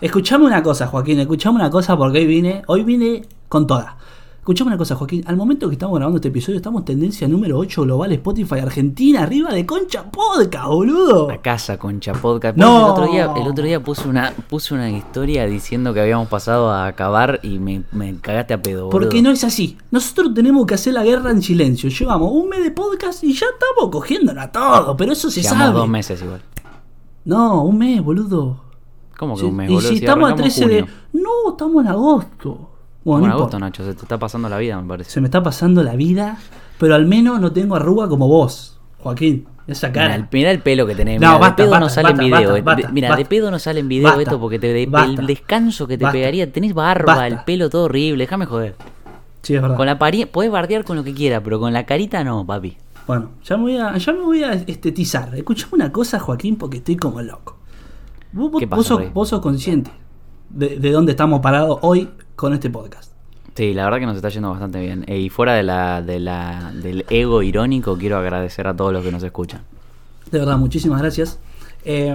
Escuchame una cosa, Joaquín, escuchame una cosa porque hoy vine, hoy vine con toda. Escuchame una cosa, Joaquín. Al momento que estamos grabando este episodio, estamos en tendencia número 8 global Spotify Argentina, arriba de Concha Podcast, boludo. La casa Concha Podcast. No. El otro día, el otro día puse una, puse una historia diciendo que habíamos pasado a acabar y me, me cagaste a pedo, boludo. Porque no es así. Nosotros tenemos que hacer la guerra en silencio. Llevamos un mes de podcast y ya estamos cogiéndola todo. Pero eso se Llevamos sabe. dos meses igual. No, un mes, boludo. ¿Cómo que un mes, y boludo? si Si estamos a arrancamos 13 de. No, estamos en agosto. Bueno, no agosto. Nacho, se te está pasando la vida, me parece. Se me está pasando la vida, pero al menos no tengo arruga como vos, Joaquín. Esa cara. Mira el, mirá el pelo que tenés. No, Mira, basta, de pedo no basta, sale en basta, video. basta, eh. Mira, de pedo no sale en video esto porque te, de- el descanso que te pegaría. Tenés barba, el pelo todo horrible. Déjame joder. Sí, es verdad. Con la podés bardear con lo que quieras, pero con la carita no, papi. Bueno, ya me voy a, ya me voy a estetizar. Escuchame una cosa, Joaquín, porque estoy como loco. Vos, ¿Qué pasa, vos vos sos consciente de, de dónde estamos parados hoy con este podcast. Sí, la verdad que nos está yendo bastante bien. Eh, y fuera de la, de la, del ego irónico, quiero agradecer a todos los que nos escuchan. De verdad, muchísimas gracias. Eh,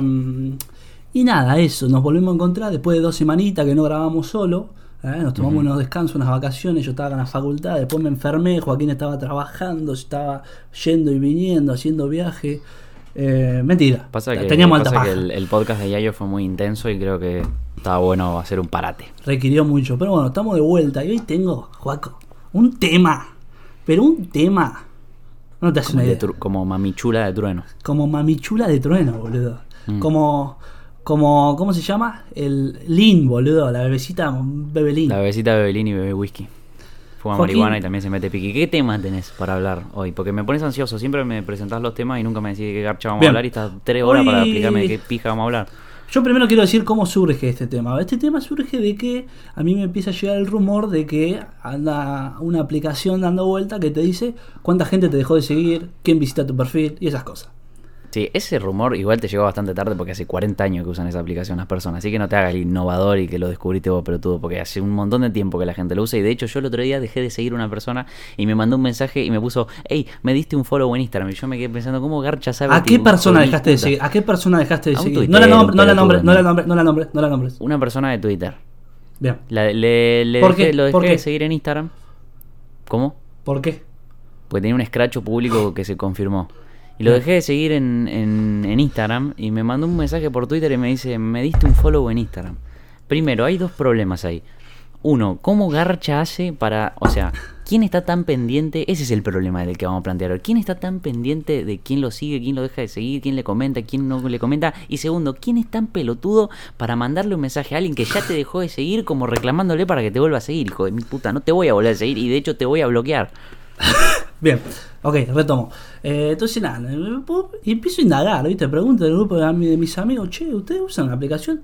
y nada, eso, nos volvemos a encontrar después de dos semanitas que no grabamos solo. ¿eh? Nos tomamos unos descansos, unas vacaciones, yo estaba en la facultad, después me enfermé, Joaquín estaba trabajando, estaba yendo y viniendo, haciendo viaje. Eh, mentira, Pasa que, teníamos alta pasa que paja. el, el podcast de Yayo fue muy intenso y creo que estaba bueno hacer un parate. requirió mucho. Pero bueno, estamos de vuelta y hoy tengo, Joaco, un tema. Pero un tema. No te haces Como, una de idea. como mamichula de trueno. Como mamichula de trueno, boludo. Mm. Como, como, ¿cómo se llama? El Lin, boludo. La bebecita Bebelín. La bebecita Bebelín y bebe whisky. Fuma Joaquín. marihuana y también se mete piqui. ¿Qué tema tenés para hablar hoy? Porque me pones ansioso. Siempre me presentás los temas y nunca me decís de qué garcha vamos Bien. a hablar y estás tres horas para explicarme de qué pija vamos a hablar. Yo primero quiero decir cómo surge este tema. Este tema surge de que a mí me empieza a llegar el rumor de que anda una aplicación dando vuelta que te dice cuánta gente te dejó de seguir, quién visita tu perfil y esas cosas. Sí, ese rumor igual te llegó bastante tarde porque hace 40 años que usan esa aplicación las personas. Así que no te hagas el innovador y que lo descubriste vos, pero todo, porque hace un montón de tiempo que la gente lo usa. Y de hecho, yo el otro día dejé de seguir a una persona y me mandó un mensaje y me puso, hey, me diste un follow en Instagram. Y yo me quedé pensando, ¿cómo Garcha sabe ¿A qué persona dejaste de seguir? ¿A qué persona dejaste de seguir? No la nombre, no la un nombre, no la pelotudo, nombre, no la nombre, no la nombres. Una persona de Twitter. Bien. La- le le ¿Por dejé- qué? lo dejé ¿Por qué? de seguir en Instagram. ¿Cómo? ¿Por qué? Porque tenía un escracho público que se confirmó. Y lo Bien. dejé de seguir en, en- en Instagram y me mandó un mensaje por Twitter y me dice, me diste un follow en Instagram. Primero, hay dos problemas ahí. Uno, ¿cómo Garcha hace para... O sea, ¿quién está tan pendiente? Ese es el problema del que vamos a plantear hoy. ¿Quién está tan pendiente de quién lo sigue, quién lo deja de seguir, quién le comenta, quién no le comenta? Y segundo, ¿quién es tan pelotudo para mandarle un mensaje a alguien que ya te dejó de seguir como reclamándole para que te vuelva a seguir? Hijo de mi puta, no te voy a volver a seguir y de hecho te voy a bloquear. Bien, ok, retomo. Eh, entonces, nada, y empiezo a indagar, ¿viste? Pregunto del grupo de, mis amigos, che, ¿ustedes usan la aplicación?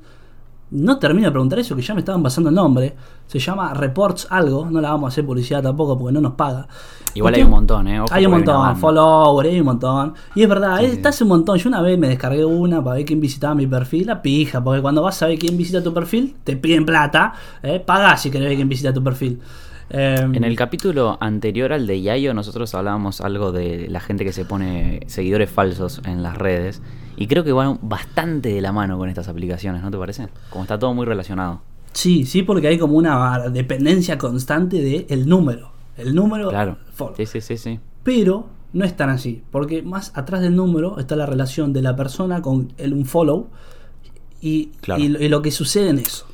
No termino de preguntar eso, que ya me estaban pasando el nombre. Se llama Reports Algo, no la vamos a hacer publicidad tampoco porque no nos paga. Igual hay un montón, ¿eh? Ojo, hay un montón, banda. followers, hay un montón. Y es verdad, sí. está hace un montón. Yo una vez me descargué una para ver quién visitaba mi perfil, la pija, porque cuando vas a ver quién visita tu perfil, te piden plata, ¿eh? pagás si querés ver quién visita tu perfil. Eh, En el capítulo anterior al de Yayo, nosotros hablábamos algo de la gente que se pone seguidores falsos en las redes. Y creo que van bastante de la mano con estas aplicaciones, ¿no te parece? Como está todo muy relacionado. Sí, sí, porque hay como una dependencia constante del el número. El número. Claro. follow. Sí, sí, sí, sí. Pero no es tan así, porque más atrás del número está la relación de la persona con el un follow y, Claro. y lo- y lo que sucede en eso.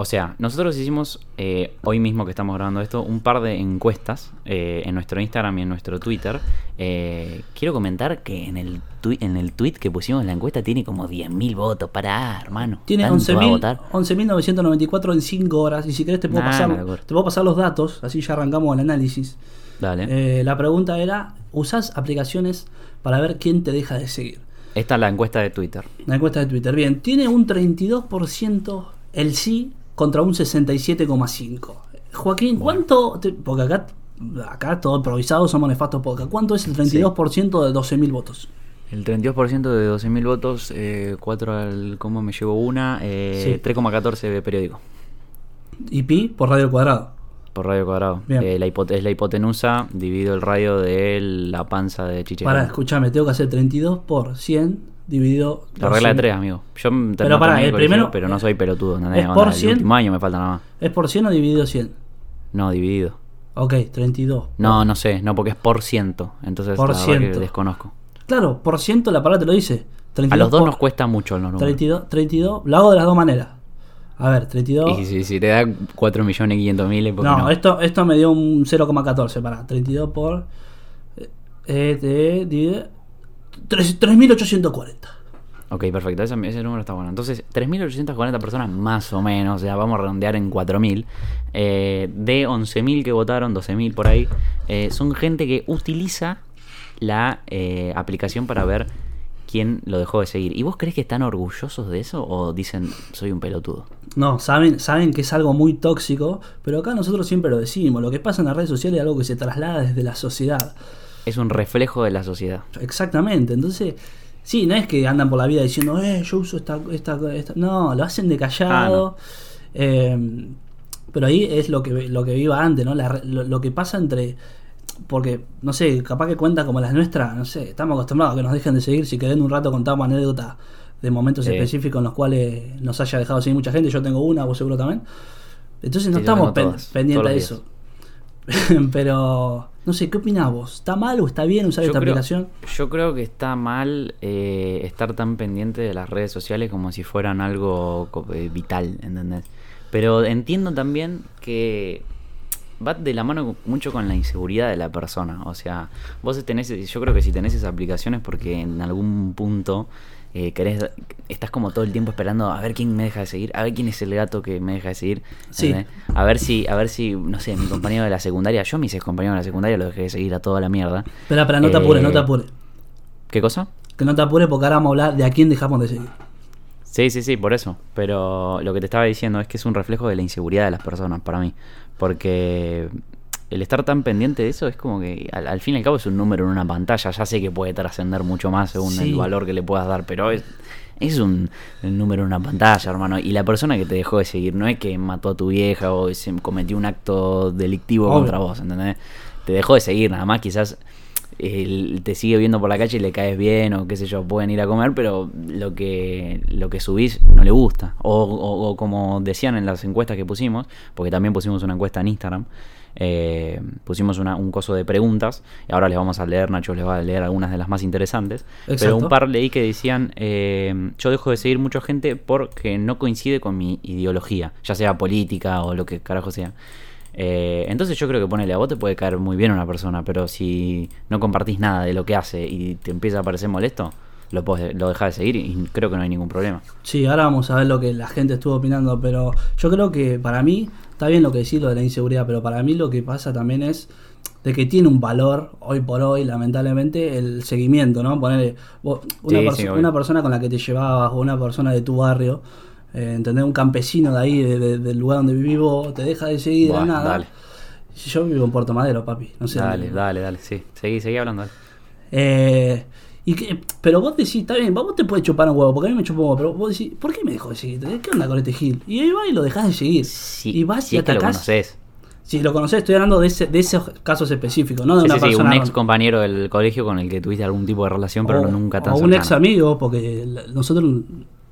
O sea, nosotros hicimos, eh, hoy mismo que estamos grabando esto, un par de encuestas eh, en nuestro Instagram y en nuestro Twitter. Eh, quiero comentar que en el, en el tweet que pusimos la encuesta tiene como 10.000 votos. Pará, hermano. Tiene ¿Tanto va a 11.000 votar? 11.994 en 5 horas. Y si querés, te puedo, Nah, pasar, te puedo pasar los datos, así ya arrancamos el análisis. Dale. La pregunta era: ¿usás aplicaciones para ver quién te deja de seguir? Esta es la encuesta de Twitter. La encuesta de Twitter. Bien, tiene un 32% el sí contra un 67,5%. Joaquín, ¿cuánto? te- porque acá, acá todo improvisado, somos nefastos podcast. ¿Cuánto es el 32% de 12.000 votos? El 32% de 12.000 votos, eh, 4 al cómo me llevo una, eh, Sí. 3,14 de periódico Y pi por radio cuadrado. por radio cuadrado. Eh, la es la hipotenusa dividido el radio de la panza de Chiche. Para, escuchame, tengo que hacer 32 por 100 dividido... La regla de 12.000. tres, amigo. Yo Pero no pará, terminé el primero- pero no soy pelotudo, ¿entendés? es por el 100. último año me falta nada más. ¿Es por 100 o dividido 100? No, dividido. Ok, 32. No, no sé, no, porque es por ciento. Entonces, Por ciento. desconozco. Claro, por ciento la palabra te lo dice. 32 A los dos por- nos cuesta mucho los números. 32, 32, lo hago de las dos maneras. A ver, 32. Y si, si te da 4 millones 500 mil, No, no? Esto, esto me dio un 0,14 para 32 por. Eh, eh, divide- 3.840. Ok, perfecto, ese, ese número está bueno. Entonces, 3.840 personas más o menos, o sea, vamos a redondear en 4.000. eh, de 11.000 que votaron, 12.000 por ahí, eh, son gente que utiliza la eh, aplicación para ver quién lo dejó de seguir. ¿Y vos crees que están orgullosos de eso o dicen, soy un pelotudo? No, saben, saben que es algo muy tóxico, pero acá nosotros siempre lo decimos. Lo que pasa en las redes sociales es algo que se traslada desde la sociedad. Es un reflejo de la sociedad. Exactamente. Entonces, sí, no es que andan por la vida diciendo, eh, yo uso esta. esta, esta". No, lo hacen de callado. Eh, pero ahí es lo que, lo que iba antes, ¿no? La lo, lo que pasa entre. Porque, no sé, capaz que cuenta como las nuestras, no sé, estamos acostumbrados a que nos dejen de seguir. Si querés, un rato contamos anécdotas de momentos específicos en los cuales nos haya dejado seguir mucha gente. Yo tengo una, vos seguro también. Entonces no Sí, estamos pen- todas, pendientes de eso. Pero, no sé, ¿qué opinás vos? ¿Está mal o está bien usar Yo esta creo, aplicación? yo creo que está mal eh, estar tan pendiente de las redes sociales como si fueran algo eh, vital, ¿entendés? Pero entiendo también que va de la mano mucho con la inseguridad de la persona. O sea, vos tenés, yo creo que si tenés esa aplicación es porque en algún punto eh, querés, estás como todo el tiempo esperando a ver quién me deja de seguir, a ver quién es el gato que me deja de seguir. A ver si, a ver si, no sé, mi compañero de la secundaria, yo mis compañeros de la secundaria lo dejé de seguir a toda la mierda. Espera, espera, no te apures, Eh, no te apures. ¿Qué cosa? Que no te apures porque ahora vamos a hablar de a quién dejamos de seguir. Sí, sí, sí, por eso. Pero lo que te estaba diciendo es que es un reflejo de la inseguridad de las personas para mí. Porque el estar tan pendiente de eso es como que al, al fin y al cabo es un número en una pantalla. Ya sé que puede trascender mucho más según Sí. el valor que le puedas dar, pero es, es un, un número en una pantalla, hermano. Y la persona que te dejó de seguir no es que mató a tu vieja o se cometió un acto delictivo Obvio. contra vos, ¿entendés? Te dejó de seguir, nada más quizás él te sigue viendo por la calle y le caes bien o qué sé yo, pueden ir a comer, pero lo que lo que subís no le gusta. O, o- o como decían en las encuestas que pusimos, porque también pusimos una encuesta en Instagram, eh, pusimos una- un coso de preguntas, y ahora les vamos a leer, Nacho les va a leer algunas de las más interesantes, pero un par leí que decían, eh, yo dejo de seguir mucha gente porque no coincide con mi ideología, ya sea política o lo que carajo sea. Eh, entonces yo creo que ponele a vos te puede caer muy bien una persona, pero si no compartís nada de lo que hace y te empieza a parecer molesto, lo, podés, lo dejás de seguir y creo que no hay ningún problema. Sí, ahora vamos a ver lo que la gente estuvo opinando, pero yo creo que para mí, está bien lo que decís, lo de la inseguridad, pero para mí lo que pasa también es de que tiene un valor hoy por hoy, lamentablemente, el seguimiento, ¿no? Poner una, Sí, perso- sí, obvio. una persona con la que te llevabas o una persona de tu barrio, eh, ¿entendés? Un campesino de ahí, de- de- del lugar donde vivís, te deja de seguir de Buah, nada. dale. Yo vivo en Puerto Madero, papi, no sé. dale, dónde- dale, dale, sí. Seguí, seguí hablando. dale. Eh, y que, pero vos decís, está bien, vos te puedes chupar un huevo, porque a mí me chupa un huevo, pero vos decís, ¿por qué me dejó de seguir? ¿Qué onda con este Gil? Y ahí va y lo dejás de seguir. Sí, y vas si y es que lo conoces. Si lo conocés, estoy hablando de, ese, de esos casos específicos, no de Sí, una sí, sí, un persona. ex compañero del colegio con el que tuviste algún tipo de relación, pero o, nunca tan o un ex amigo, porque nosotros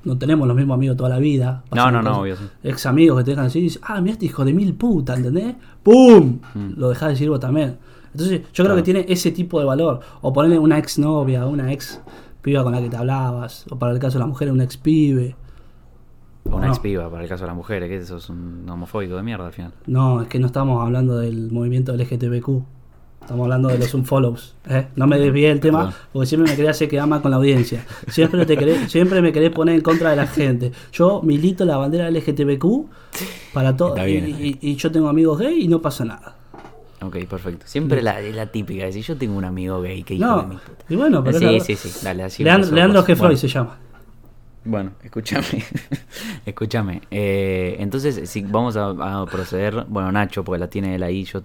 no tenemos los mismos amigos toda la vida. No, no, no, obvio, sí. Ex amigos que te dejan decir, ah, mira este hijo de mil puta, ¿entendés? ¡Pum! Mm. Lo dejás de decir vos también. Entonces, yo creo que tiene ese tipo de valor. O ponerle una ex novia, una ex piba con la que te hablabas, o para el caso de la mujer, un ex pibe. O Una No. ex piba, para el caso de las mujeres, que eso es un homofóbico de mierda al final. No, es que no estamos hablando del movimiento LGTBQ. Estamos hablando de los unfollows. ¿eh? No me desvíe el tema, porque siempre me querés hacer quedar mal con la audiencia. Siempre, te querés- siempre me querés poner en contra de la gente. Yo milito la bandera LGTBQ para todo. Y yo tengo amigos gay y no pasa nada. Ok, perfecto. Siempre la, es la típica, decir yo tengo un amigo gay, que hijo No, de mi puta. y bueno, pero sí, la- sí, sí, dale, así Leandro, Leandro. G. Freud Bueno. se llama. Bueno, escúchame. escúchame. Eh, entonces, si vamos a, a proceder. Bueno, Nacho, porque la tiene él ahí, yo,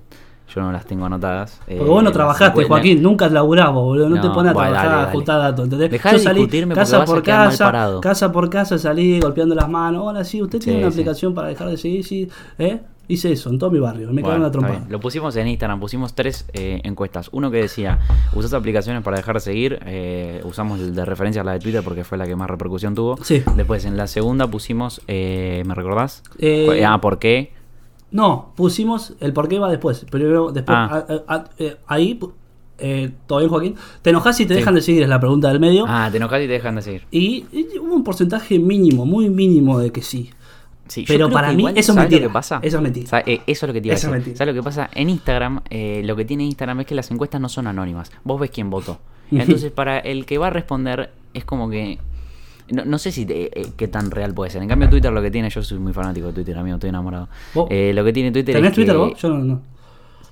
yo no las tengo anotadas. Porque vos no Eh, trabajaste, Joaquín, nunca laburás vos, boludo. No, te No, pones a bueno, trabajar, dale, a dale. juntar datos, ¿entendés? Dejá Yo de salí discutirme porque casa vas a por mal casa, parado. casa por casa salí golpeando las manos. Hola, sí, usted tiene una sí. aplicación para dejar de seguir, sí. ¿Eh? Hice eso en todo mi barrio. Me Bueno, cagaron la trompa. Lo pusimos en Instagram, pusimos tres eh, encuestas. Uno que decía, ¿usas aplicaciones para dejar de seguir? Eh, usamos de referencia la de Twitter porque fue la que más repercusión tuvo. Sí. Después en la segunda pusimos, eh, ¿me recordás? Eh, ah, ¿por qué? No, pusimos el por qué va después. Primero, después, Ah. a- a- eh, ahí, eh, todo bien, Joaquín. ¿Te enojas si te Sí. dejan de seguir? Es la pregunta del medio. Ah, te enojas y te dejan de seguir. Y, y hubo un porcentaje mínimo, muy mínimo de que sí. Sí, Pero para mí igual, eso es ¿sabes mentira. que pasa? Eso es mentira. Eh, eso es lo que te iba a Eso es decir. mentira. ¿Sabes lo que pasa? En Instagram, eh, lo que tiene Instagram es que las encuestas no son anónimas. Vos ves quién votó. Entonces, para el que va a responder, es como que. No, no sé si te- eh, qué tan real puede ser. En cambio, Twitter lo que tiene, yo soy muy fanático de Twitter, amigo, estoy enamorado. ¿Vos Eh, lo que tiene Twitter ¿Tenés es Twitter que- vos? Yo no, no.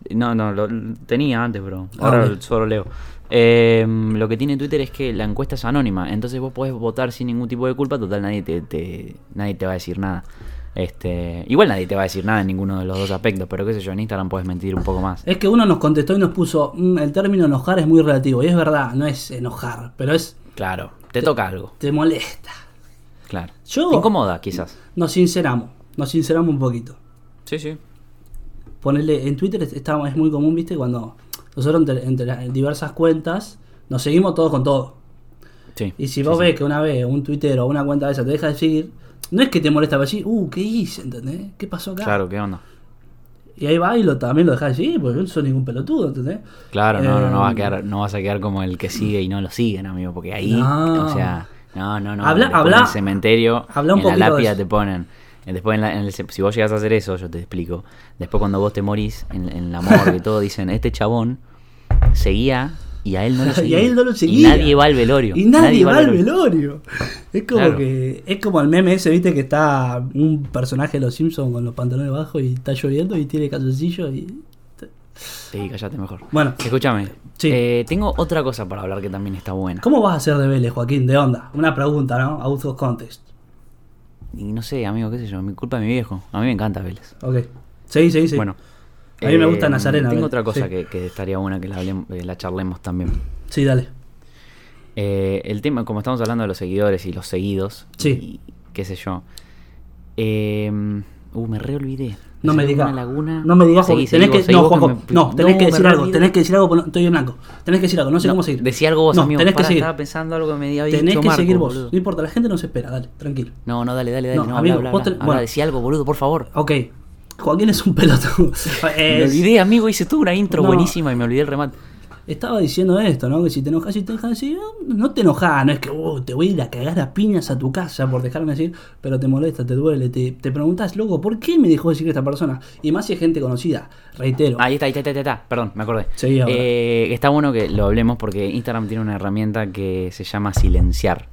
No, no, lo tenía antes, pero Ah, ahora ok. solo leo. Eh, lo que tiene Twitter es que la encuesta es anónima, entonces vos podés votar sin ningún tipo de culpa, total nadie te, te- nadie te va a decir nada. Este, igual nadie te va a decir nada en ninguno de los dos aspectos, pero qué sé yo, en Instagram puedes mentir un poco más. Es que uno nos contestó y nos puso, "Mm, el término enojar es muy relativo. Y es verdad, no es enojar, pero es, Claro, te toca algo, te molesta. claro. Yo- Te incomoda, quizás. Nos sinceramos, nos sinceramos un poquito. Sí, sí. Ponerle, en Twitter es- está- es muy común, viste, cuando nosotros entre, entre las diversas cuentas nos seguimos todos con todo. sí Y si sí, vos sí. ves que una vez un Twitter o una cuenta de esa te deja de seguir, no es que te molesta, pero decís, uh, ¿qué hice? ¿Entendés? ¿Qué pasó acá? Claro, ¿qué onda? Y ahí va y lo, también lo dejas de seguir, porque yo no soy ningún pelotudo, ¿entendés? Claro, no, no, no, va a Eh, quedar, no vas a quedar como el que sigue y no lo siguen, amigo, porque ahí, No. o sea, no, no, no. Habla- habla- en el cementerio, habla un en la lápida te ponen. Después, en la- en el ce- si vos llegas a hacer eso, yo te explico. Después, cuando vos te morís en, en la morgue y todo, dicen: Este chabón seguía y a él no lo Y a seguía. él no lo Y seguía. nadie va al velorio. Y nadie, va al velorio. Es como Claro. que. Es como el meme ese, viste, que está un personaje de los Simpsons con los pantalones bajos y está lloviendo y tiene calzoncillo y. Sí, callate mejor. Bueno, Escúchame. Sí. eh, tengo otra cosa para hablar que también está buena. ¿cómo vas a hacer de Vélez, Joaquín? De onda. Una pregunta, ¿no? Out of context. Y no sé, amigo, qué sé yo, mi culpa de mi viejo. A mí me encanta Vélez. Ok. Seguí, seguí, seguí. Bueno. A mí me eh, gusta Nazarena, Tengo otra cosa sí. que, que estaría buena que la, eh, la charlemos también. Sí, dale. Eh, el tema, como estamos hablando de los seguidores y los seguidos, Sí. y qué sé yo. Eh, uh, me reolvidé. No me digas. No me digas, Seguí, Tenés que, no, Juanjo, me- no, tenés que decir algo. Tenés que decir algo, estoy en blanco. Tenés que decir algo, no sé No, cómo seguir. Decí algo vos, no, amigo. tenés que seguir. Estaba pensando algo que me había Tenés que Marco, seguir vos. boludo. No importa, la gente no se espera, dale, tranquilo. No, no, dale, dale, dale. No, No, amigo, habla, vos habla, bueno. decí algo, boludo, por favor. Ok. Joaquín es un pelotudo. Me olvidé, amigo, hice toda una intro buenísima y me olvidé el remate. Estaba diciendo esto, ¿no? Que si te enojas y te dejas decir, no, no te enojas, no es que "Oh, te voy a ir a cagar a piñas a tu casa por dejarme decir, pero te molesta, te duele, te, te preguntas, loco, ¿por qué me dejó decir esta persona? Y más si es gente conocida, reitero. Ahí está, ahí está, ahí está, ahí está. Perdón, me acordé. Ahora. Eh, está bueno que lo hablemos porque Instagram tiene una herramienta que se llama silenciar.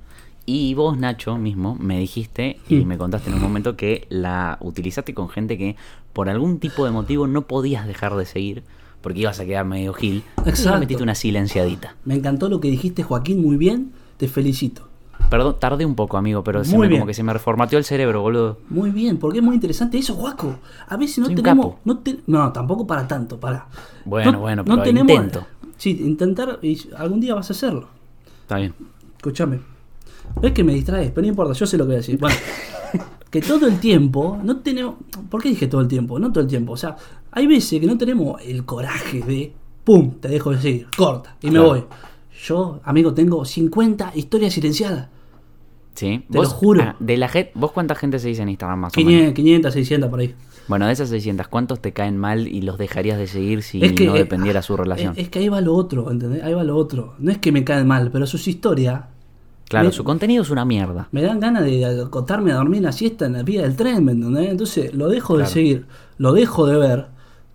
Y vos, Nacho, mismo, me dijiste y Mm. me contaste en un momento que la utilizaste con gente que por algún tipo de motivo no podías dejar de seguir porque ibas a quedar medio gil. Exacto. metiste una silenciadita. Me encantó lo que dijiste, Joaquín, muy bien, te felicito. Perdón, tardé un poco, amigo, pero se me, como que se me reformateó el cerebro, boludo. Muy bien, porque es muy interesante eso, Juaco. A veces no Soy tenemos. No, te- no, tampoco para tanto, para. Bueno, No- bueno, no pero tenemos- intento. Sí, intentar y algún día vas a hacerlo. Está bien. Escúchame. Ves que me distraes, pero no importa, yo sé lo que voy a decir. Bueno, que todo el tiempo no tenemos. ¿Por qué dije todo el tiempo? No todo el tiempo. O sea, hay veces que no tenemos el coraje de. ¡Pum! Te dejo de seguir, corta, y me voy. Yo, amigo, tengo 50 historias silenciadas. ¿Sí? Te lo juro. ah, de la gente, ¿Vos cuánta gente se dice en Instagram más o menos? 500, 500, 600 por ahí. Bueno, de esas 600, ¿cuántos te caen mal y los dejarías de seguir si Es que, no eh, dependiera su relación? Es, es que ahí va lo otro, ¿entendés? Ahí va lo otro. No es que me caen mal, pero sus historias claro, me- su contenido es una mierda. me dan ganas de acotarme a dormir la siesta en la vía del tren, ¿me entendés? Entonces lo dejo Claro. de seguir, lo dejo de ver.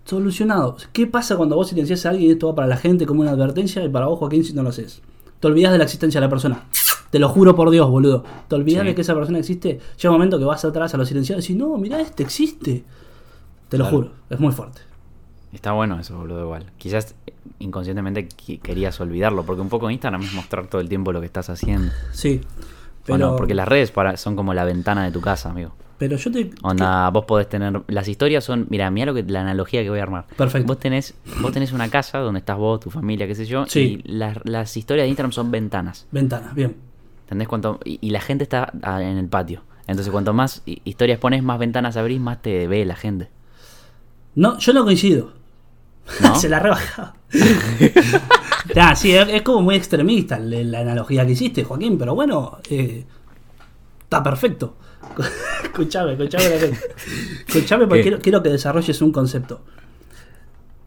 Solucionado. ¿Qué pasa cuando vos silencias a alguien y esto va para la gente como una advertencia y para vos, Joaquín, si no lo haces? Te olvidás de la existencia de la persona. Te lo juro por Dios, boludo. Te olvidás Sí. de que esa persona existe. Llega un momento que vas atrás a los silenciados y decís, no, mirá, este existe. Te lo juro, es muy fuerte. Está bueno eso, boludo, igual. Quizás inconscientemente querías olvidarlo, porque un poco Instagram es mostrar todo el tiempo lo que estás haciendo. Sí. ¿O Pero, no? Porque las redes para, son como la ventana de tu casa, amigo. Pero yo te. Onda, vos podés tener. Las historias son. Mira, mira lo que, la analogía que voy a armar. Perfecto. Vos tenés, vos tenés una casa donde estás vos, tu familia, qué sé yo. Sí. Y las, las historias de Instagram son ventanas. Ventana, bien. ¿Entendés cuánto? Y, y la gente está ah, en el patio. Entonces, cuanto más hi- historias pones, más ventanas abrís, más te ve la gente. No, yo no coincido. ¿No? Se la rebajaba. Nah, sí, es, es como muy extremista la, la analogía que hiciste, Joaquín, pero bueno, eh, está perfecto. escuchame, escuchame, la gente. escuchame porque quiero, quiero que desarrolles un concepto.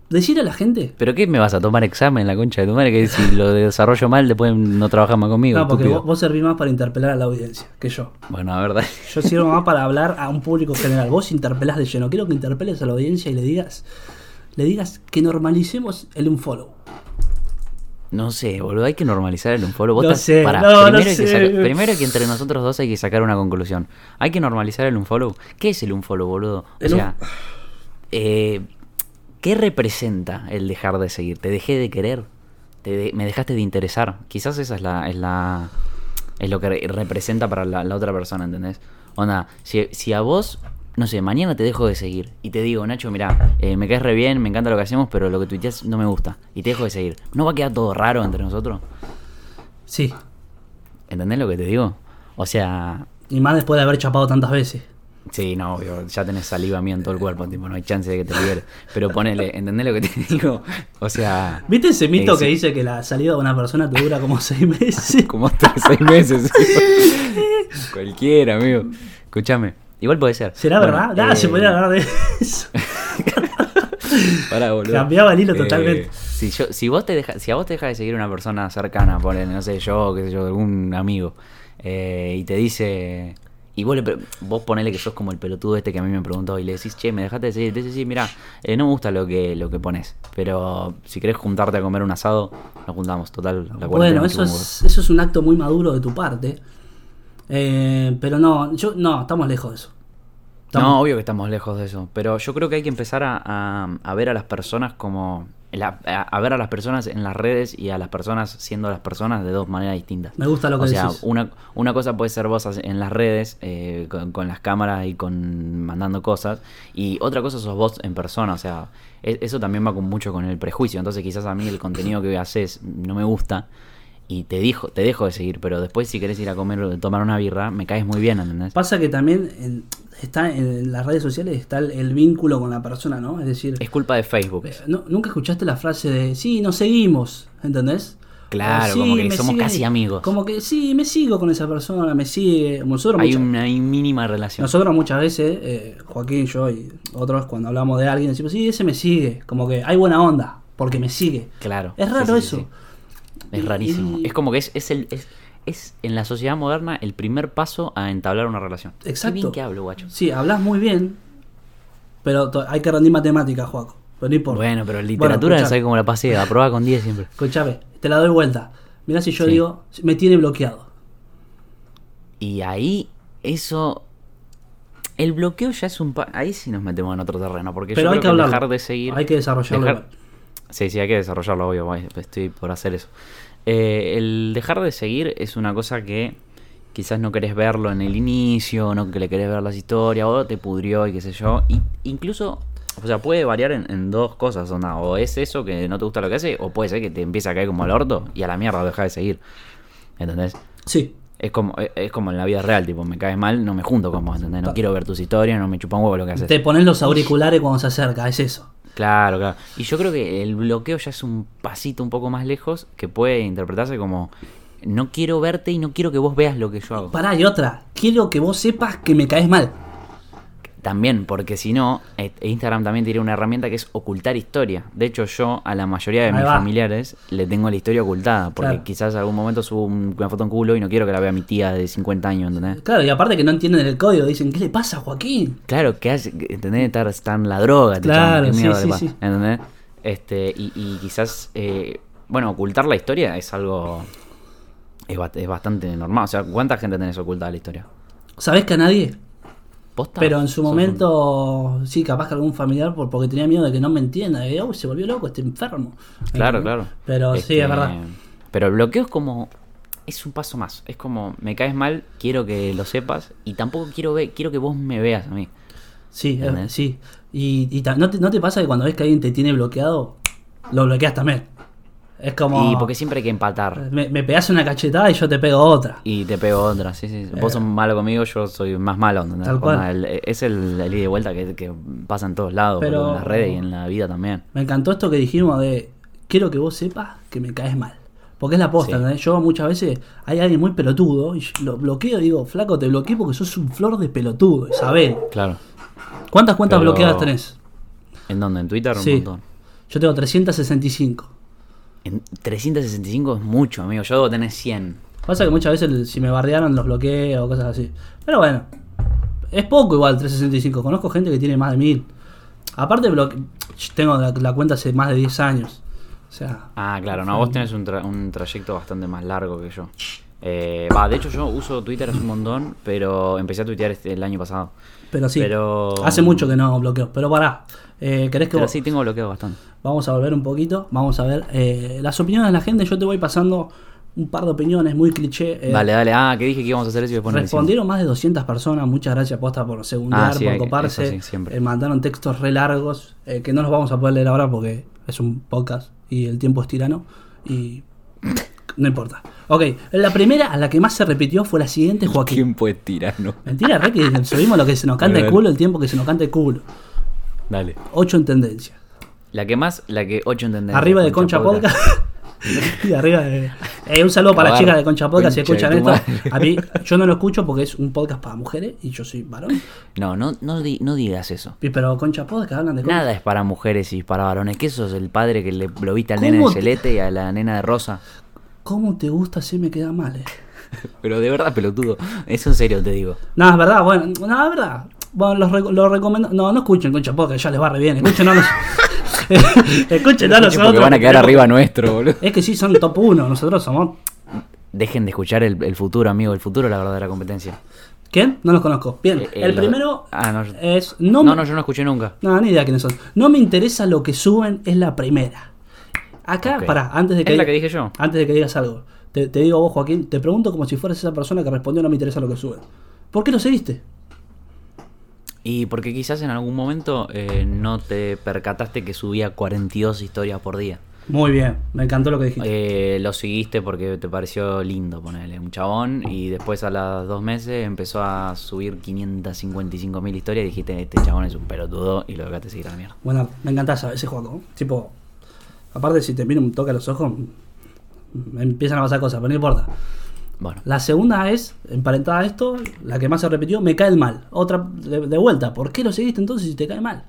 Decir a la gente. ¿Pero qué me vas a tomar examen la concha de tu madre? Que si lo desarrollo mal, después no trabajas más conmigo. No, porque vos, vos servís más para interpelar a la audiencia que yo. Bueno, a ver, dale. Yo sirvo más para hablar a un público general. Vos interpelás de lleno. Quiero que interpeles a la audiencia y le digas, le digas que normalicemos el unfollow. No sé, boludo, hay que normalizar el unfollow. Vos No estás- sé, pará, no, no primero, hay que primero entre nosotros dos hay que sacar una conclusión. Hay que normalizar el unfollow. ¿Qué es el unfollow, boludo? O sea, eh, ¿qué representa el dejar de seguir? ¿Te dejé de querer? ¿Te de- ¿Me dejaste de interesar? Quizás esa es la... Es, la, es lo que re- representa para la, la otra persona, ¿entendés? Onda, si, si a vos, no sé, mañana te dejo de seguir y te digo, Nacho, mira, me caes re bien, me encanta lo que hacemos, pero lo que tuiteas no me gusta y te dejo de seguir, ¿no va a quedar todo raro entre nosotros? Sí. ¿Entendés lo que te digo? O sea, Y más después de haber chapado tantas veces. sí, no, obvio, ya tenés saliva mía en todo el cuerpo, tipo, no hay chance de que te liberes. Pero ponele, ¿entendés lo que te digo? O sea, ¿Viste ese mito Eh, que sí. dice que la salida de una persona te dura como seis meses? como hasta seis meses. Cualquiera, amigo. Escúchame. Igual puede ser. ¿Será Bueno, verdad? Nada, eh, se podría hablar de eso. Pará, boludo. Cambiaba el hilo Eh, totalmente. Si, yo, si, vos te deja, si a vos te deja de seguir una persona cercana, ponele, no sé, yo, qué sé yo, algún amigo, eh, y te dice. Y vos, le, vos ponele que sos como el pelotudo este que a mí me preguntó y le decís, che, me dejaste de seguir. Te dice, sí, mira, no me gusta lo que, lo que pones, pero si querés juntarte a comer un asado, nos juntamos, total. La Bueno, eso es, eso es un acto muy maduro de tu parte. Eh, pero no, yo, no, estamos lejos de eso. Estamos- No, obvio que estamos lejos de eso, pero yo creo que hay que empezar a, a- a ver a las personas como... la- a, a ver a las personas en las redes y a las personas siendo las personas de dos maneras distintas. Me gusta lo que O sea, decís. una, una cosa puede ser vos en las redes eh, con, con las cámaras y con mandando cosas y otra cosa sos vos en persona, o sea, e- eso también va con mucho con el prejuicio, entonces quizás a mí el contenido que haces no me gusta y te dijo, te dejo de seguir, pero después si querés ir a comer o tomar una birra, me caes muy bien, ¿entendés? Pasa que también en- está en las redes sociales está el, el vínculo con la persona, ¿no? Es decir, Es culpa de Facebook. eh, ¿no- nunca escuchaste la frase de sí, nos seguimos, ¿entendés? Claro, O, "Sí, como que somos sigue", casi amigos. Como que sí, me sigo con esa persona, me sigue. Nosotros, Hay muchas- una hay mínima relación. nosotros muchas veces, eh, Joaquín, yo y otros, cuando hablamos de alguien, decimos, sí, ese me sigue. Como que hay buena onda, porque me sigue. Claro. Es raro sí, sí, eso. Es rarísimo. y- Es como que es, es el es, es en la sociedad moderna el primer paso a entablar una relación. Exacto. Qué bien que hablo, guacho. Sí, hablas muy bien, pero hay que rendir matemáticas, Juaco. Pero no importa. Bueno, pero en literatura escuchame, sabe cómo la pasé, aprobada con 10 siempre. Escuchame, te la doy vuelta. Mirá si yo Sí. digo, me tiene bloqueado. Y ahí, eso. El bloqueo ya es un. pa- Ahí sí nos metemos en otro terreno. Porque Pero yo hay creo que que, hablarlo. dejar de seguir. Hay que desarrollarlo. dejar-. Sí, sí, hay que desarrollarlo, obvio. Estoy por hacer eso. Eh, el dejar de seguir es una cosa que quizás no querés verlo en el inicio, no que le querés ver las historias, o te pudrió y qué sé yo. Y incluso, o sea, puede variar en, dos cosas. onda, O es eso que no te gusta lo que hace, o puede ser que te empiece a caer como el orto y a la mierda deja de seguir. ¿Entendés? Sí, Es como, es- como en la vida real, tipo, me caes mal, no me junto con vos, ¿entendés? No quiero ver tus historias, no me chupa un huevo lo que haces. te pones los auriculares cuando se acerca, es eso. Claro, claro. Y yo creo que el bloqueo ya es un pasito un poco más lejos que puede interpretarse como no quiero verte y no quiero que vos veas lo que yo hago. Pará, y otra, quiero que vos sepas que me caes mal. También, porque si no, eh, Instagram también tiene una herramienta que es ocultar historia. De hecho, yo a la mayoría de Ahí mis va. familiares le tengo la historia ocultada, porque Claro. quizás algún momento subo un- una foto en culo y no quiero que la vea mi tía de 50 años, ¿entendés? Claro, y aparte que no entienden el código, dicen, ¿qué le pasa, Joaquín? Claro, que hace, ¿entendés? Estar, está en la droga, Claro, chabón, ¿qué sí, sí, sí. ¿Entendés? Este, y, y quizás, eh, bueno, ocultar la historia es algo, es, es bastante normal. O sea, ¿cuánta gente tenés ocultada la historia? ¿Sabés que a nadie? ¿Posta? Pero en su un- momento, sí, capaz que algún familiar, por, porque tenía miedo de que no me entienda. De, "Uy, se volvió loco, este enfermo. Claro, claro. Pero sí, Este, es verdad. Pero el bloqueo es como, es un paso más. Es como, me caes mal, quiero que lo sepas y tampoco quiero ver, quiero que vos me veas a mí. Sí, eh, sí. Y, y ta- ¿no, te, ¿no te pasa que cuando ves que alguien te tiene bloqueado, lo bloqueas también? Es como. Y porque siempre hay que empatar. Me, me pegás una cachetada y yo te pego otra. Y te pego otra, sí, sí. Vos sos malo conmigo, yo soy más malo. Eh. Tal cual. El- es el, el ida y vuelta que, que pasa en todos lados, Pero- en las redes y en la vida también. Me encantó esto que dijimos de. Quiero que vos sepas que me caes mal. Porque es la posta, Sí. Yo muchas veces hay alguien muy pelotudo y lo bloqueo y digo, flaco, te bloqueé porque sos un flor de pelotudo, Isabel. Claro. ¿Cuántas cuentas Pero- bloqueadas tenés? ¿En dónde? ¿En Twitter? Sí. Un montón. Yo tengo 365. En 365 es mucho, amigo. Yo debo tener 100. Pasa que muchas veces si me bardearon los bloqueo o cosas así. Pero bueno, es poco igual 365. Conozco gente que tiene más de 1000. Aparte, tengo la, la cuenta hace más de 10 años. O sea, Ah, claro, no, vos tenés un, tra- un trayecto bastante más largo que yo. Eh, Va, de hecho yo uso Twitter hace un montón, pero empecé a tuitear este- el año pasado. Pero sí. Pero- Hace mucho que no bloqueo. Pero pará. Eh, ¿Querés que Pero vos- sí tengo bloqueado bastante. Vamos a volver un poquito. Vamos a ver eh, las opiniones de la gente. Yo te voy pasando un par de opiniones muy cliché. eh, dale, dale. Ah, que dije que íbamos a hacer eso y después no. Respondieron más de 200 personas. Muchas gracias, Posta, por segundear, Ah, sí, por hay- coparse. sí, siempre. Eh, mandaron textos re largos eh, que no los vamos a poder leer ahora porque es un podcast y el tiempo es tirano. Y no importa. Ok, la primera a la que más se repitió fue la siguiente, Joaquín. puede tirarnos? Mentira, re, que subimos lo que se nos canta el culo el tiempo que se nos canta el culo. Dale. 8 en tendencia. La que más, la que 8 entendés. Arriba de Concha Podcast. y arriba de. Eh, un saludo para las chicas de Concha Podcast si escuchan esto. A mí, yo no lo escucho porque es un podcast para mujeres y yo soy varón. No, no, no, di- no digas eso. Y Pero Concha Podcast hablan de. Nada es para mujeres y para varones. Que sos el padre que le lo viste al ¿Cómo nene de te- celeste y a la nena de rosa. ¿Cómo te gusta si me queda mal? eh? Pero de verdad, pelotudo. Eso en serio te digo. No, es verdad, bueno, no, es verdad. Bueno, los, reco- los recomiendo. No, no escuchen Concha Podcast, ya les va re bien. Escuchen a los. escuchen a nosotros. Porque van a quedar que- arriba nuestro, boludo. Es que sí, son top 1. Nosotros somos. Dejen de escuchar el, el futuro, amigo. El futuro es la verdadera competencia. ¿Quién? No los conozco. Bien, Eh, el lo- primero Ah, no, es. No, no, yo no escuché nunca. No, ni idea quiénes son. No me interesa lo que suben, es la primera. Acá, Ok. pará, antes de que. Es la que dije yo. Antes de que digas algo. Te, te digo vos, Joaquín, te pregunto como si fueras esa persona que respondió no me interesa lo que suben. ¿Por qué lo seguiste? Y porque quizás en algún momento eh, no te percataste que subía 42 historias por día. Muy bien, me encantó lo que dijiste. Eh, lo seguiste porque te pareció lindo, ponerle un chabón. Y después a los dos meses empezó a subir 555 mil historias. Y dijiste, este chabón es un pelotudo. Y lo dejaste seguir a la mierda. Bueno, me encantás ese juego. Tipo, aparte si te miro un toque a los ojos, empiezan a pasar cosas, pero no importa. Bueno, La segunda es, emparentada a esto, la que más se repitió, me cae el mal. Otra de, de vuelta, ¿por qué lo seguiste entonces si te cae mal?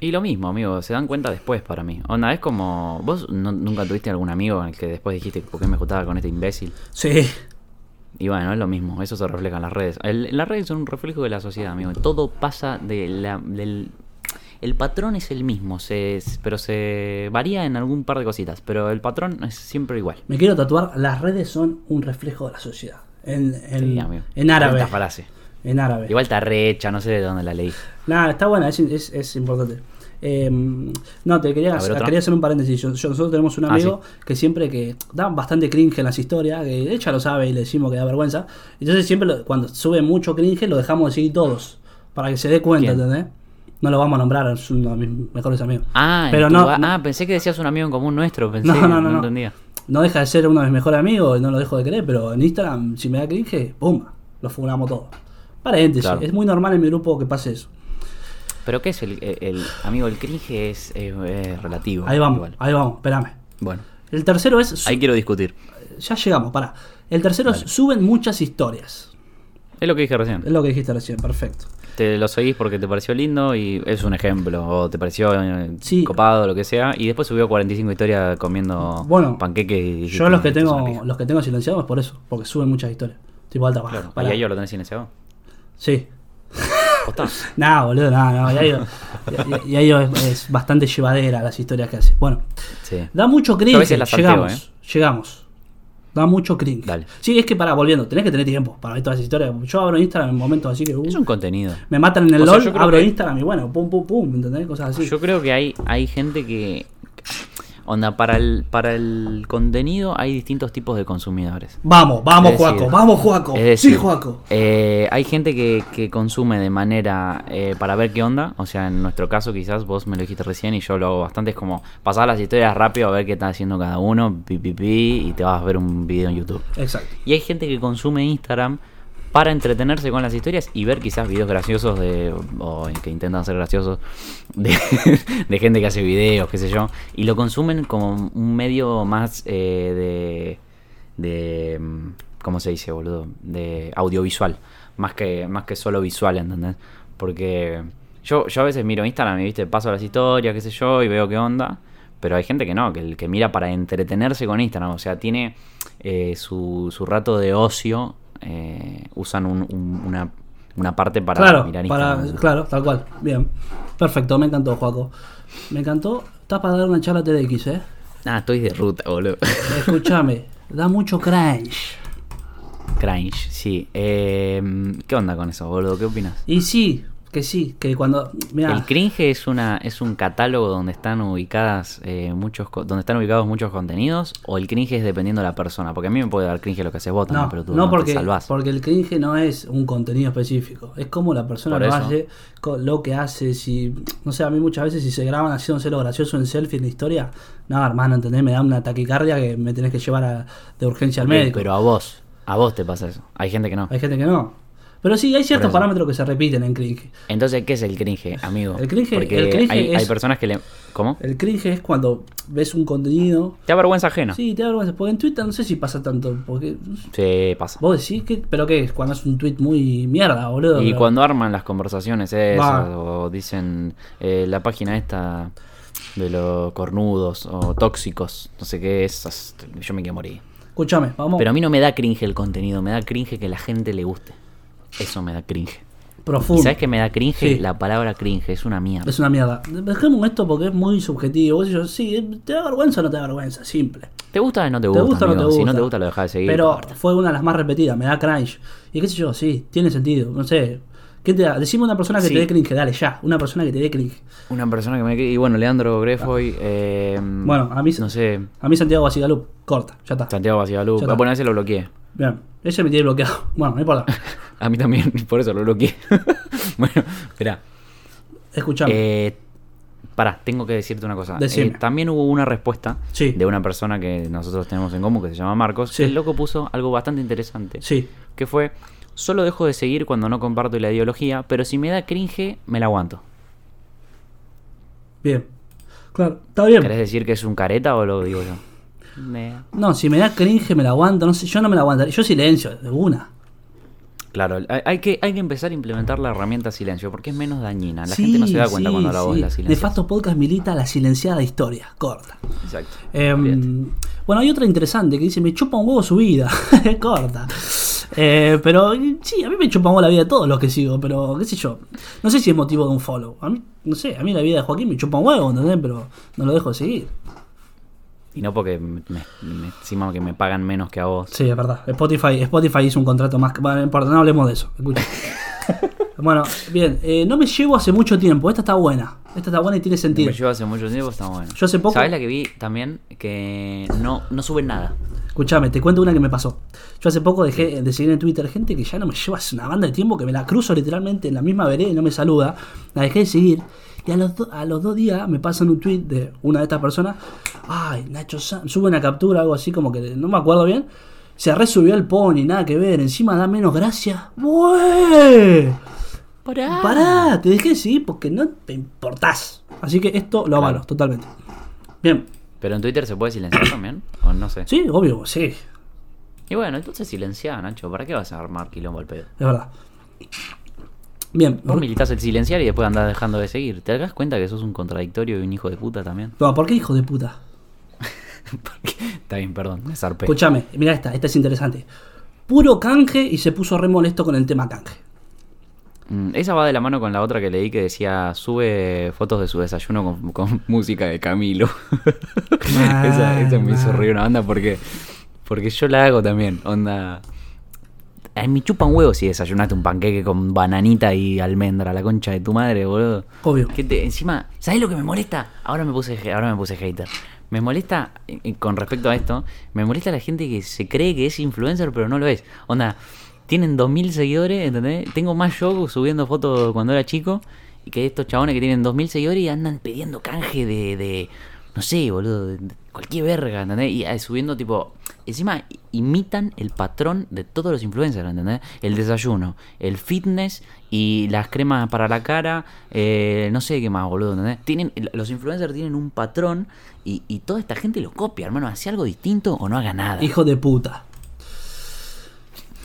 y lo mismo, amigo. Se dan cuenta después para mí. Onda, es como. ¿Vos no- nunca tuviste algún amigo en el que después dijiste por qué me juntaba con este imbécil? Sí, Y bueno, es lo mismo, eso se refleja en las redes. El- las redes son un reflejo de la sociedad, amigo. Todo pasa de la, del... El patrón es el mismo, se, pero se varía en algún par de cositas, pero el patrón es siempre igual. me quiero tatuar, las redes son un reflejo de la sociedad. En, en, Sí, amigo. en árabe. Frase. En árabe. Igual está recha, no sé de dónde la leí. Nada, está buena, es, es, es importante. Eh, no, te quería, ver, quería hacer un paréntesis. Yo- yo- nosotros tenemos un Ah, amigo que siempre que da bastante cringe en las historias, que ella lo sabe y le decimos que da vergüenza. Entonces siempre lo- cuando sube mucho cringe lo dejamos de seguir todos, para que se dé cuenta. ¿entendés? No lo vamos a nombrar, es uno de mis mejores amigos. Ah, Pero no, ah, pensé que decías un amigo en común nuestro, pensé, No, no, no, no, no. entendía. no deja de ser uno de mis mejores amigos, no lo dejo de creer, pero en Instagram, si me da cringe, ¡pum! Lo funamos todo. Paréntesis, Claro. es muy normal en mi grupo que pase eso. Pero ¿qué es el, el- el- amigo? El cringe es, es- es relativo. Ahí vamos, igual. ahí vamos, espérame. Bueno, El tercero es. ahí quiero discutir. Ya llegamos, pará. El tercero es suben muchas historias. Es lo que dije recién. Es lo que dijiste recién, perfecto. Te lo seguís porque te pareció lindo y es un ejemplo, o te pareció eh, Sí. copado, lo que sea, y después subió 45 historias comiendo Bueno, panqueques y Yo los que "Esto es una tengo pija". los que tengo silenciados es por eso, porque suben muchas historias. Tipo alta baja. Claro, pará. ¿y a ellos lo tenés silenciado? Sí. Nah, boludo, nah, no. Y a ellos, y a ellos es, es bastante llevadera las historias que hace. Bueno, Sí. da mucho Yo salteo, llegamos, ¿eh? llegamos. Da mucho cringe. Dale. Sí, es que para volviendo, tenés que tener tiempo para ver todas las historias. Yo abro Instagram en momentos así que uh, Es un contenido. me matan en el O LOL, abro que- Instagram y bueno, pum, pum, pum, ¿entendés? Cosas así. Yo creo que hay, hay gente que... Onda, para el, para el contenido hay distintos tipos de consumidores. Vamos, vamos, decir, Juaco, vamos, Juaco. Decir, sí, Juaco. eh, hay gente que, que consume de manera eh, para ver qué onda. O sea, en nuestro caso, quizás vos me lo dijiste recién y yo lo hago bastante. Es como pasar las historias rápido a ver qué está haciendo cada uno, pi, pi, pi, y te vas a ver un video en YouTube. Exacto. Y hay gente que consume Instagram para entretenerse con las historias y ver quizás videos graciosos de o que intentan ser graciosos de, gente que hace videos, qué sé yo, y lo consumen como un medio más eh, de de mm, ¿cómo se dice, boludo? De audiovisual, más que más que solo visual, ¿entendés? Porque yo yo a veces miro Instagram y viste, paso las historias, qué sé yo, y veo qué onda. Pero hay gente que no, que, que mira para entretenerse con Instagram. O sea, tiene eh, su, su rato de ocio. Eh, usan un- un- una, una parte para claro, mirar para, claro, tal cual. Bien. Perfecto, me encantó, Juaco. Me encantó. Estás para dar una charla TDX, ¿eh? Ah, estoy de ruta, boludo. Escúchame, da mucho cringe. Cringe, sí. Eh, ¿Qué onda con eso, boludo? ¿Qué opinas? Y sí, que sí, que cuando. Mira, El cringe es una es un catálogo donde están ubicadas eh, muchos donde están ubicados muchos contenidos o el cringe es dependiendo de la persona porque a mí me puede dar cringe lo que haces vos no, pero tú no no, porque, te salvás porque el cringe no es un contenido específico. Es como la persona lo hace, lo que hace. Si, no sé, a mí muchas veces si se graban haciéndose lo gracioso en selfie en la historia, no, hermano, ¿entendés? Me da una taquicardia que me tenés que llevar a- de urgencia al médico. pero a vos a vos te pasa eso hay gente que no Hay gente que no. Pero sí, hay ciertos parámetros que se repiten en cringe. entonces qué es el cringe amigo El cringe- porque el cringe hay, hay es- personas que le cómo El cringe es cuando ves un contenido. te da vergüenza ajena Sí, te da vergüenza. Porque en Twitter no sé si pasa tanto. Porque. sí pasa Vos decís que. ¿Pero qué es? Cuando es un tweet muy mierda, boludo. y Pero- cuando arman las conversaciones esas Va. o dicen eh, la página esta de los cornudos o tóxicos no sé qué es yo me quiero morir Escúchame, vamos. Pero a mí no me da cringe el contenido, me da cringe que la gente le guste. Eso me da cringe. profundo. ¿Y sabes qué me da cringe? Sí. La palabra cringe, es una mierda. Es una mierda. Dejemos esto porque es muy subjetivo. Yo, sí, ¿te da vergüenza o no te da vergüenza? Simple. ¿Te gusta o no te ¿Te gusta? gusta o no te gusta? Si no te gusta, lo dejas de seguir. Pero fue una de las más repetidas, me da cringe. Y qué sé yo, sí, tiene sentido. No sé. ¿Qué te da? Decime una persona que Sí. te dé cringe, dale, ya. Una persona que te dé cringe. Una persona que me. Y bueno, Leandro Grefoy. Eh, Bueno, a mí- No sé. A mí Santiago Basigalup, corta, ya está. Santiago está. Bueno, ese lo bloqueé. Bien, ese me tiene bloqueado. Bueno, no importa. A mí también, por eso lo bloqueé. bueno, espera. Escuchame. Eh, pará, tengo que decirte una cosa. Eh, también hubo una respuesta Sí. de una persona que nosotros tenemos en común que se llama Marcos. Sí. El loco puso algo bastante interesante. sí. Que fue, solo dejo de seguir cuando no comparto la ideología, pero si me da cringe, me la aguanto. Bien. Claro, está bien. ¿Querés decir que es un careta o lo digo yo? Me- No, si me da cringe me la aguanto, no sé, yo no me la aguantaría. Yo silencio, de una. Claro, hay, que, hay que empezar a implementar la herramienta silencio porque es menos dañina. La Sí, gente no se da cuenta sí, cuando la voz sí. la silencia. Nefasto Podcast milita la silenciada historia, corta. Exacto. Em, bueno, hay otra interesante que dice, me chupa un huevo su vida. corta. Eh, pero sí, a mí me chupa un huevo la vida de todos los que sigo, pero qué sé yo. No sé si es motivo de un follow. A mí, no sé, a mí la vida de Joaquín me chupa un huevo, ¿entendés? Pero no lo dejo de seguir. Y no porque me, me- encima que me pagan menos que a vos. Sí, es verdad. Spotify, Spotify hizo un contrato más... que- Bueno, no importa, no hablemos de eso. Escucha. bueno, bien. eh, no me llevo hace mucho tiempo. Esta está buena. Esta está buena y tiene sentido. Me llevo hace mucho tiempo, está bueno. Yo hace poco- ¿Sabes la que vi también? Que no, no suben nada. Escuchame, te cuento una que me pasó. Yo hace poco dejé de seguir en Twitter gente que ya no me lleva hace una banda de tiempo que me la cruzo literalmente en la misma vereda y no me saluda. La dejé de seguir. Y a los, do- a los dos días me pasan un tweet de una de estas personas. Ay, Nacho San, sube una captura, algo así como que no me acuerdo bien. Se resubió el pony, nada que ver. Encima da menos gracia. ¡Bue! Pará. Pará, te dejé de seguir porque no te importás. Así que esto lo avalo, Claro. totalmente. Bien. Pero en Twitter se puede silenciar también. O no sé. Sí, obvio, sí. Y bueno, entonces silenciá, Nacho. ¿Para qué vas a armar quilombo al pedo? Es verdad. Bien. Vos militas el silenciar y después andás dejando de seguir. ¿Te das cuenta que sos un contradictorio y un hijo de puta también? No, ¿por qué hijo de puta? Está bien, perdón, me zarpé. Escúchame, mira esta, esta es interesante. Puro canje y se puso re molesto con el tema canje. Mm, Esa va de la mano con la otra que leí que decía sube fotos de su desayuno con, con música de Camilo. esa, esa me hizo reír una banda porque, porque yo la hago también. Onda. A mí me chupa un huevo si desayunaste un panqueque con bananita y almendra, la concha de tu madre, boludo. Obvio. Que te- encima, ¿sabes lo que me molesta? Ahora me puse, ahora me puse hater. Me molesta, eh, con respecto a esto, me molesta la gente que se cree que es influencer pero no lo es. Onda, tienen 2.000 seguidores, ¿entendés? Tengo más yo subiendo fotos cuando era chico y que estos chabones que tienen 2.000 seguidores y andan pidiendo canje de, de no sé, boludo, de, de cualquier verga, ¿entendés? Y eh, subiendo tipo, encima imitan el patrón de todos los influencers, ¿entendés? El desayuno, el fitness y las cremas para la cara, eh, no sé qué más, boludo, ¿entendés? Tienen, los influencers tienen un patrón y, y toda esta gente lo copia, hermano, hace algo distinto o no haga nada. Hijo de puta.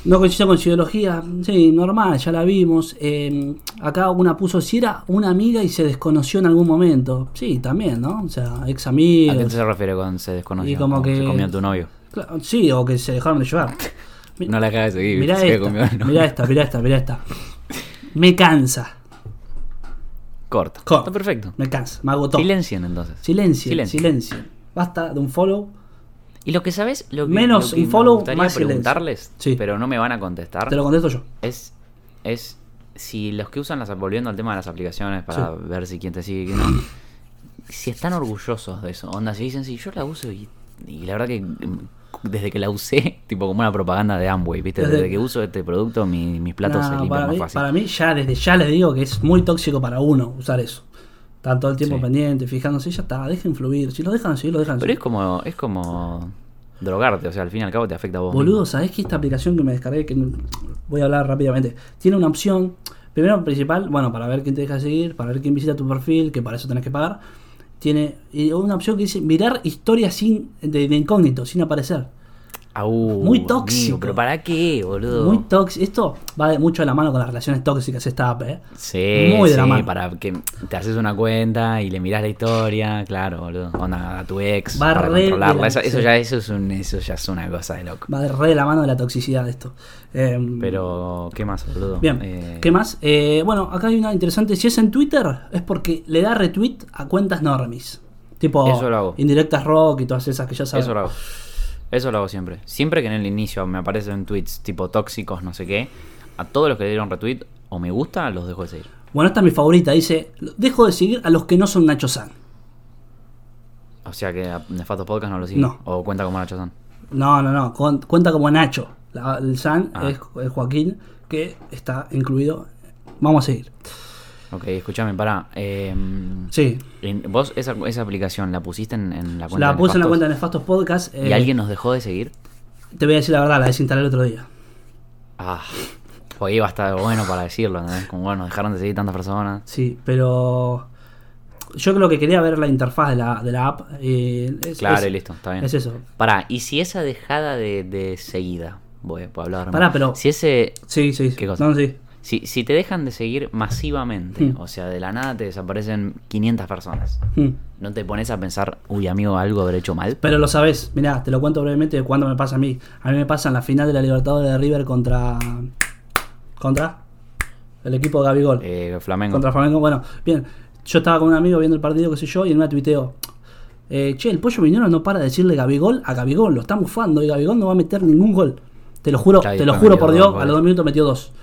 No coincido con ideología, sí, normal, ya la vimos. Eh, acá una puso si era una amiga y se desconoció en algún momento. Sí, también, ¿no? O sea, ex ¿A amiga. qué se refiere con se desconoció? Y como ¿O que- Se comió a tu novio. Sí, o que se dejaron de llevar. No la acabas de seguir. Mirá se esta, comió novio. mirá esta, mirá esta, mirá esta. Me cansa, Corto. Corto. Está perfecto. me cansa, me agotó. Silencien entonces. Silencio, Silencio. silencio. Basta de un follow. Y lo que sabes, lo que, Menos lo que un follow, me gustaría más preguntarles, Sí. pero no me van a contestar, Te lo contesto yo. es, es si los que usan las volviendo al tema de las aplicaciones para Sí. ver si quién te sigue y quién no, si están orgullosos de eso. Onda, si dicen, sí, yo la uso y, y la verdad que desde que la usé, tipo como una propaganda de Amway, ¿viste? Desde, Desde- que uso este producto, mi- mis platos No, se limpian más mí, fácil. para mí, ya desde ya les digo que es muy tóxico para uno usar eso. Están todo el tiempo Sí. pendiente, fijándose, ya está, dejen fluir. Si lo dejan seguir, lo dejan Pero es como, es como drogarte, o sea, al fin y al cabo te afecta a vos. Boludo. ¿sabés que esta aplicación que me descargué, que voy a hablar rápidamente, tiene una opción, primero principal, bueno, para ver quién te deja seguir, para ver quién visita tu perfil, que para eso tenés que pagar. Tiene una opción que dice mirar historias sin de, de incógnito, sin aparecer. Au, Muy amigo, tóxico. pero ¿para qué, boludo? Muy tóxico. Esto va de- mucho de la mano con las relaciones tóxicas, esta app, ¿eh? Sí, Muy de sí, la mano. para que te haces una cuenta y le mirás la historia, claro, boludo. Onda a tu ex Va para re controlarla. la- Eso, ya, eso, es un, eso ya es una cosa de loco. Va de re de la mano de la toxicidad de esto. Eh, Pero, ¿qué más, boludo? Bien, Eh, ¿qué más? Eh, bueno, acá hay una interesante. Si es en Twitter, es porque le da retweet a cuentas no remis. Tipo Eso lo hago. indirectas rock y todas esas que ya sabes. Eso lo hago. Eso lo hago siempre. Siempre que en el inicio me aparecen tweets tipo tóxicos, no sé qué, a todos los que dieron retweet o me gusta, los dejo de seguir. Bueno, esta es mi favorita. Dice: Dejo de seguir a los que no son Nacho San. O sea que a Nefasto Podcast no lo sigue. No. O cuenta como Nacho San. No, no, no. con- cuenta como Nacho. La- el San Ah. es, es Joaquín, que está incluido. Vamos a seguir. Ok, escúchame, pará. Eh, Sí. ¿Vos esa, esa aplicación la pusiste en, en la cuenta La de puse en la cuenta de Nefastos Podcast. ¿Y eh, alguien nos dejó de seguir? Te voy a decir la verdad, la desinstalé el otro día. Ah, pues va a estar bueno para decirlo, ¿no? Como bueno, dejaron de seguir tantas personas. Sí, pero. Yo creo que quería ver la interfaz de la, de la app. eh, es- Claro, es- y listo, está bien. Es eso. Pará, ¿y si esa dejada de, de seguida? Voy, puedo hablar. Pará, pero- Si ese. Sí, sí. sí. ¿Qué cosa? No, sí. Si, si te dejan de seguir masivamente, Hmm. o sea, de la nada te desaparecen 500 personas, Mm. ¿no te pones a pensar, uy, amigo, algo habré hecho mal? Pero lo sabes, mirá, te lo cuento brevemente de cuándo me pasa a mí. A mí me pasa en la final de la Libertadores de River contra. ¿Contra? El equipo de Gabigol. Eh, Flamengo. Contra Flamengo. Bueno, bien. Yo estaba con un amigo viendo el partido, qué sé yo, y en una tuiteo. Eh, che, el pollo Viñolo no para de decirle Gabigol a Gabigol, lo está mufando y Gabigol no va a meter ningún gol. Te lo juro, te lo juro por Dios, a los dos minutos metió dos.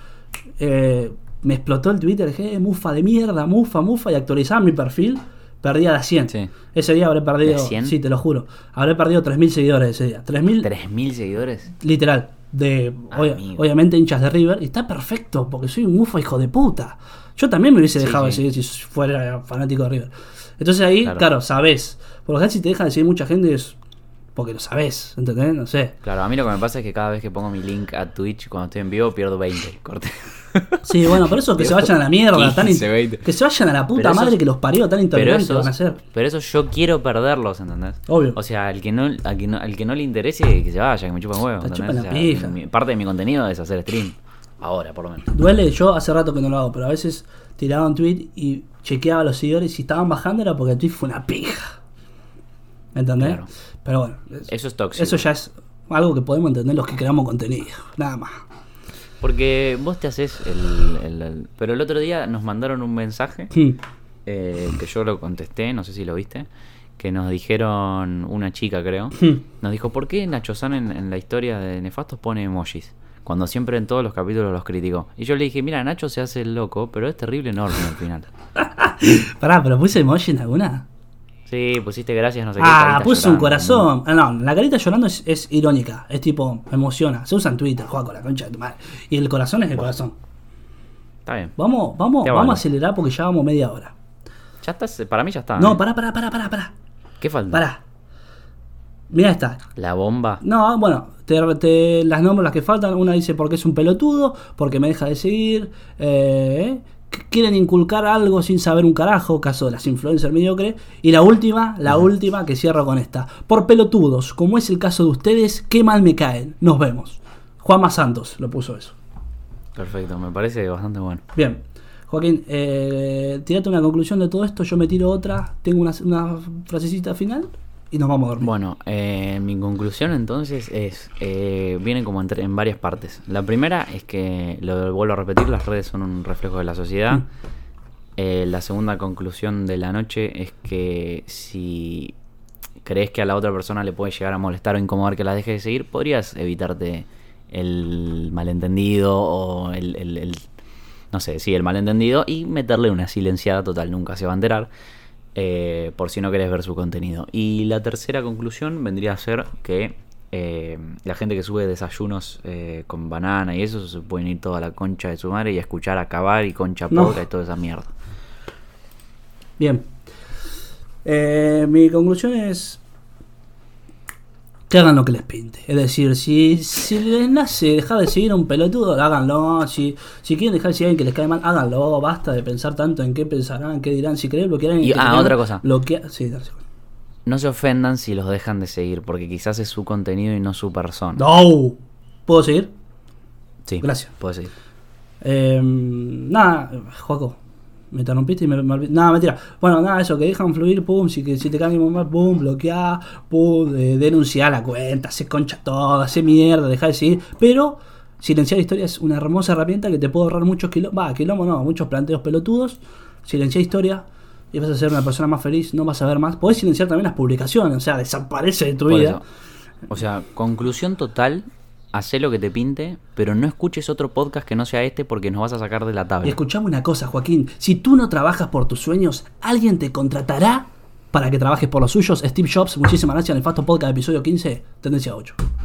Eh, me explotó el Twitter, dije, eh, mufa de mierda, mufa, mufa, y actualizaba mi perfil, perdía de 100. Sí. Ese día habré perdido, ¿De 100? sí, te lo juro, habré perdido 3.000 seguidores ese día. 3.000 ¿3.000 seguidores? literal, de obvia- obviamente hinchas de River, y está perfecto, porque soy un mufa hijo de puta. Yo también me hubiese Sí, dejado de seguir si fuera fanático de River. Entonces ahí, Claro. claro, sabés. Por lo general, si te dejan de seguir mucha gente es porque lo sabés, ¿entendés? No sé. Claro, a mí lo que me pasa es que cada vez que pongo mi link a Twitch cuando estoy en vivo pierdo 20. Corte. Sí, bueno, por eso que se vayan a la mierda. tan in- 15, 20. que se vayan a la puta Pero esos- madre que los parió, tan intolerantes van a ser. pero eso yo quiero perderlos, ¿entendés? Obvio. O sea, al que no, al que no, al que no le interese, que se vaya, que me chupan la O sea, pija. mi- parte de mi contenido es hacer stream. Ahora, por lo menos. Duele, yo hace rato que no lo hago, pero a veces tiraba un tweet y chequeaba los seguidores y si estaban bajando era porque el tweet fue una pija. ¿Entendés? Claro. Pero bueno, es- Eso es tóxico. eso ya es algo que podemos entender los que creamos contenido. Nada más. Porque vos te haces el, el- el- Pero el otro día nos mandaron un mensaje eh, que yo lo contesté, no sé si lo viste. Que nos dijeron, una chica creo, nos dijo, ¿por qué Nacho San en, en la historia de Nefastos pone emojis? Cuando siempre en todos los capítulos los criticó. Y yo le dije, mira, Nacho se hace el loco, pero es terrible enorme al final. Pará, pero puse emoji en alguna. Sí, pusiste gracias, no sé qué. Ah, puse un corazón. Ah, no, la carita llorando es, es irónica. Es tipo, me emociona. Se usa en Twitter, juega con la concha de tu madre. Y el corazón es el corazón. Está bien. Vamos, vamos, vamos a acelerar porque ya vamos media hora. Ya estás, para mí ya está. No, ¿eh? pará, pará, pará, pará, pará. ¿Qué falta? Pará. Mira esta. La bomba. No, bueno, te, te las nombro las que faltan. Una dice porque es un pelotudo, porque me deja de seguir. eh, quieren inculcar algo sin saber un carajo, caso de las influencers mediocres. Y la última, la última que cierro con esta. Por pelotudos, como es el caso de ustedes, qué mal me caen. Nos vemos. Juanma Santos lo puso eso. Perfecto, me parece bastante bueno. Bien. Joaquín, eh, tirate una conclusión de todo esto, yo me tiro otra, tengo una, una frasecita final y nos vamos a dormir. Bueno, eh, mi conclusión entonces es, eh, viene como entre, en varias partes. La primera es que, lo vuelvo a repetir, las redes son un reflejo de la sociedad. Mm. Eh, la segunda conclusión de la noche es que si crees que a la otra persona le puede llegar a molestar o incomodar que la dejes de seguir, podrías evitarte el malentendido o el, el- el- no sé, sí, el malentendido y meterle una silenciada total, nunca se va a enterar. Eh, por si no querés ver su contenido. Y la tercera conclusión vendría a ser que eh, la gente que sube desayunos eh, con banana y eso se pueden ir toda la concha de su madre y a escuchar acabar y concha No. poca y toda esa mierda. Bien. Mi conclusión es que hagan lo que les pinte. Es decir, si, si les nace dejar de seguir a un pelotudo, háganlo. Si, si quieren dejar de seguir a alguien que les cae mal, háganlo. Basta de pensar tanto en qué pensarán, qué dirán. Si querés bloquear a alguien Y- que ah, mal, otra cosa. bloquea- sí. No se ofendan si los dejan de seguir, porque quizás es su contenido y no su persona. No. ¿Puedo seguir? Sí, Gracias. Puedes seguir. Eh, nada, Joaco, me interrumpiste y me, me olvidé. Nada, mentira. Bueno, nada, eso, que dejan fluir, pum, si, que, si te caen mal, pum, bloquear, pum, eh, denunciar la cuenta, se concha todo, hace mierda, deja de seguir. Pero silenciar historia es una hermosa herramienta que te puede ahorrar muchos kilombos, va, quilombo no, muchos planteos pelotudos. Silenciar historia y vas a ser una persona más feliz, no vas a ver más. Podés silenciar también las publicaciones, o sea, desaparece de tu Por vida. eso. O sea, conclusión total, hacé lo que te pinte, pero no escuches otro podcast que no sea este porque nos vas a sacar de la tabla. escuchame una cosa, Joaquín. Si tú no trabajas por tus sueños, alguien te contratará para que trabajes por los suyos. Steve Jobs, muchísimas gracias. Nefasto Podcast, episodio 15, Tendencia 8.